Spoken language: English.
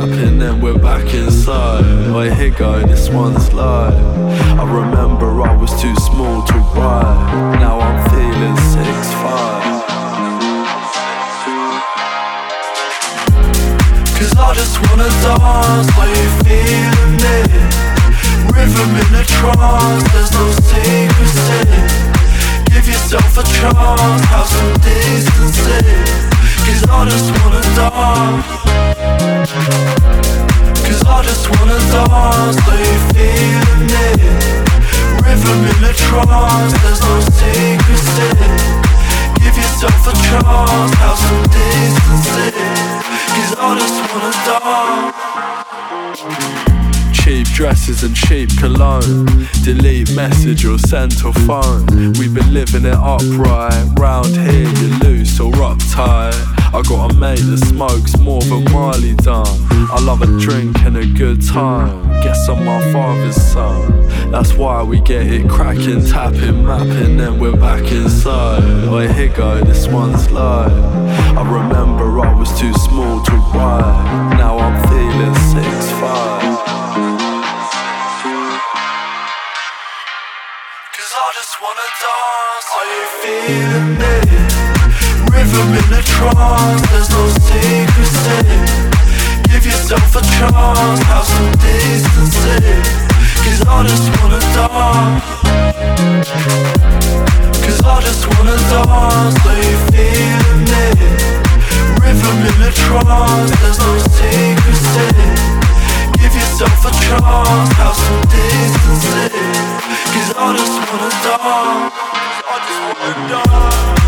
map and then we're back inside. Oh, here go, this one's live. I remember I was too small to ride. Now I'm feeling six five. Cause I just wanna dance while you're feeling it. Rhythm in a trance, there's no secrecy. Give yourself a chance, have some decency or send to die Cause I just wanna dance, you me? River militants, there's no Give yourself a chance, have some Cause I just wanna die Cheap dresses and cheap cologne Delete message or central phone. We've been living it upright. Round here, you're loose or uptight. I got a mate that smokes more than Marley done. I love a drink and a good time. Guess I'm my father's son. That's why we get it cracking, tapping, mapping, then we're back inside. Oh, here go, this one's live. I remember I was too small to ride. Now I'm feeling six five. Cause I just wanna dance. Are you feeling it Rhythm in a trance, there's no secret sin. Give yourself a chance, have some decency. Cause I just wanna dance. Cause I just wanna dance, are you feeling it? Rhythm in a trance, there's no secret sin. Give yourself a chance, have some decency. Cause I just wanna dance. Done.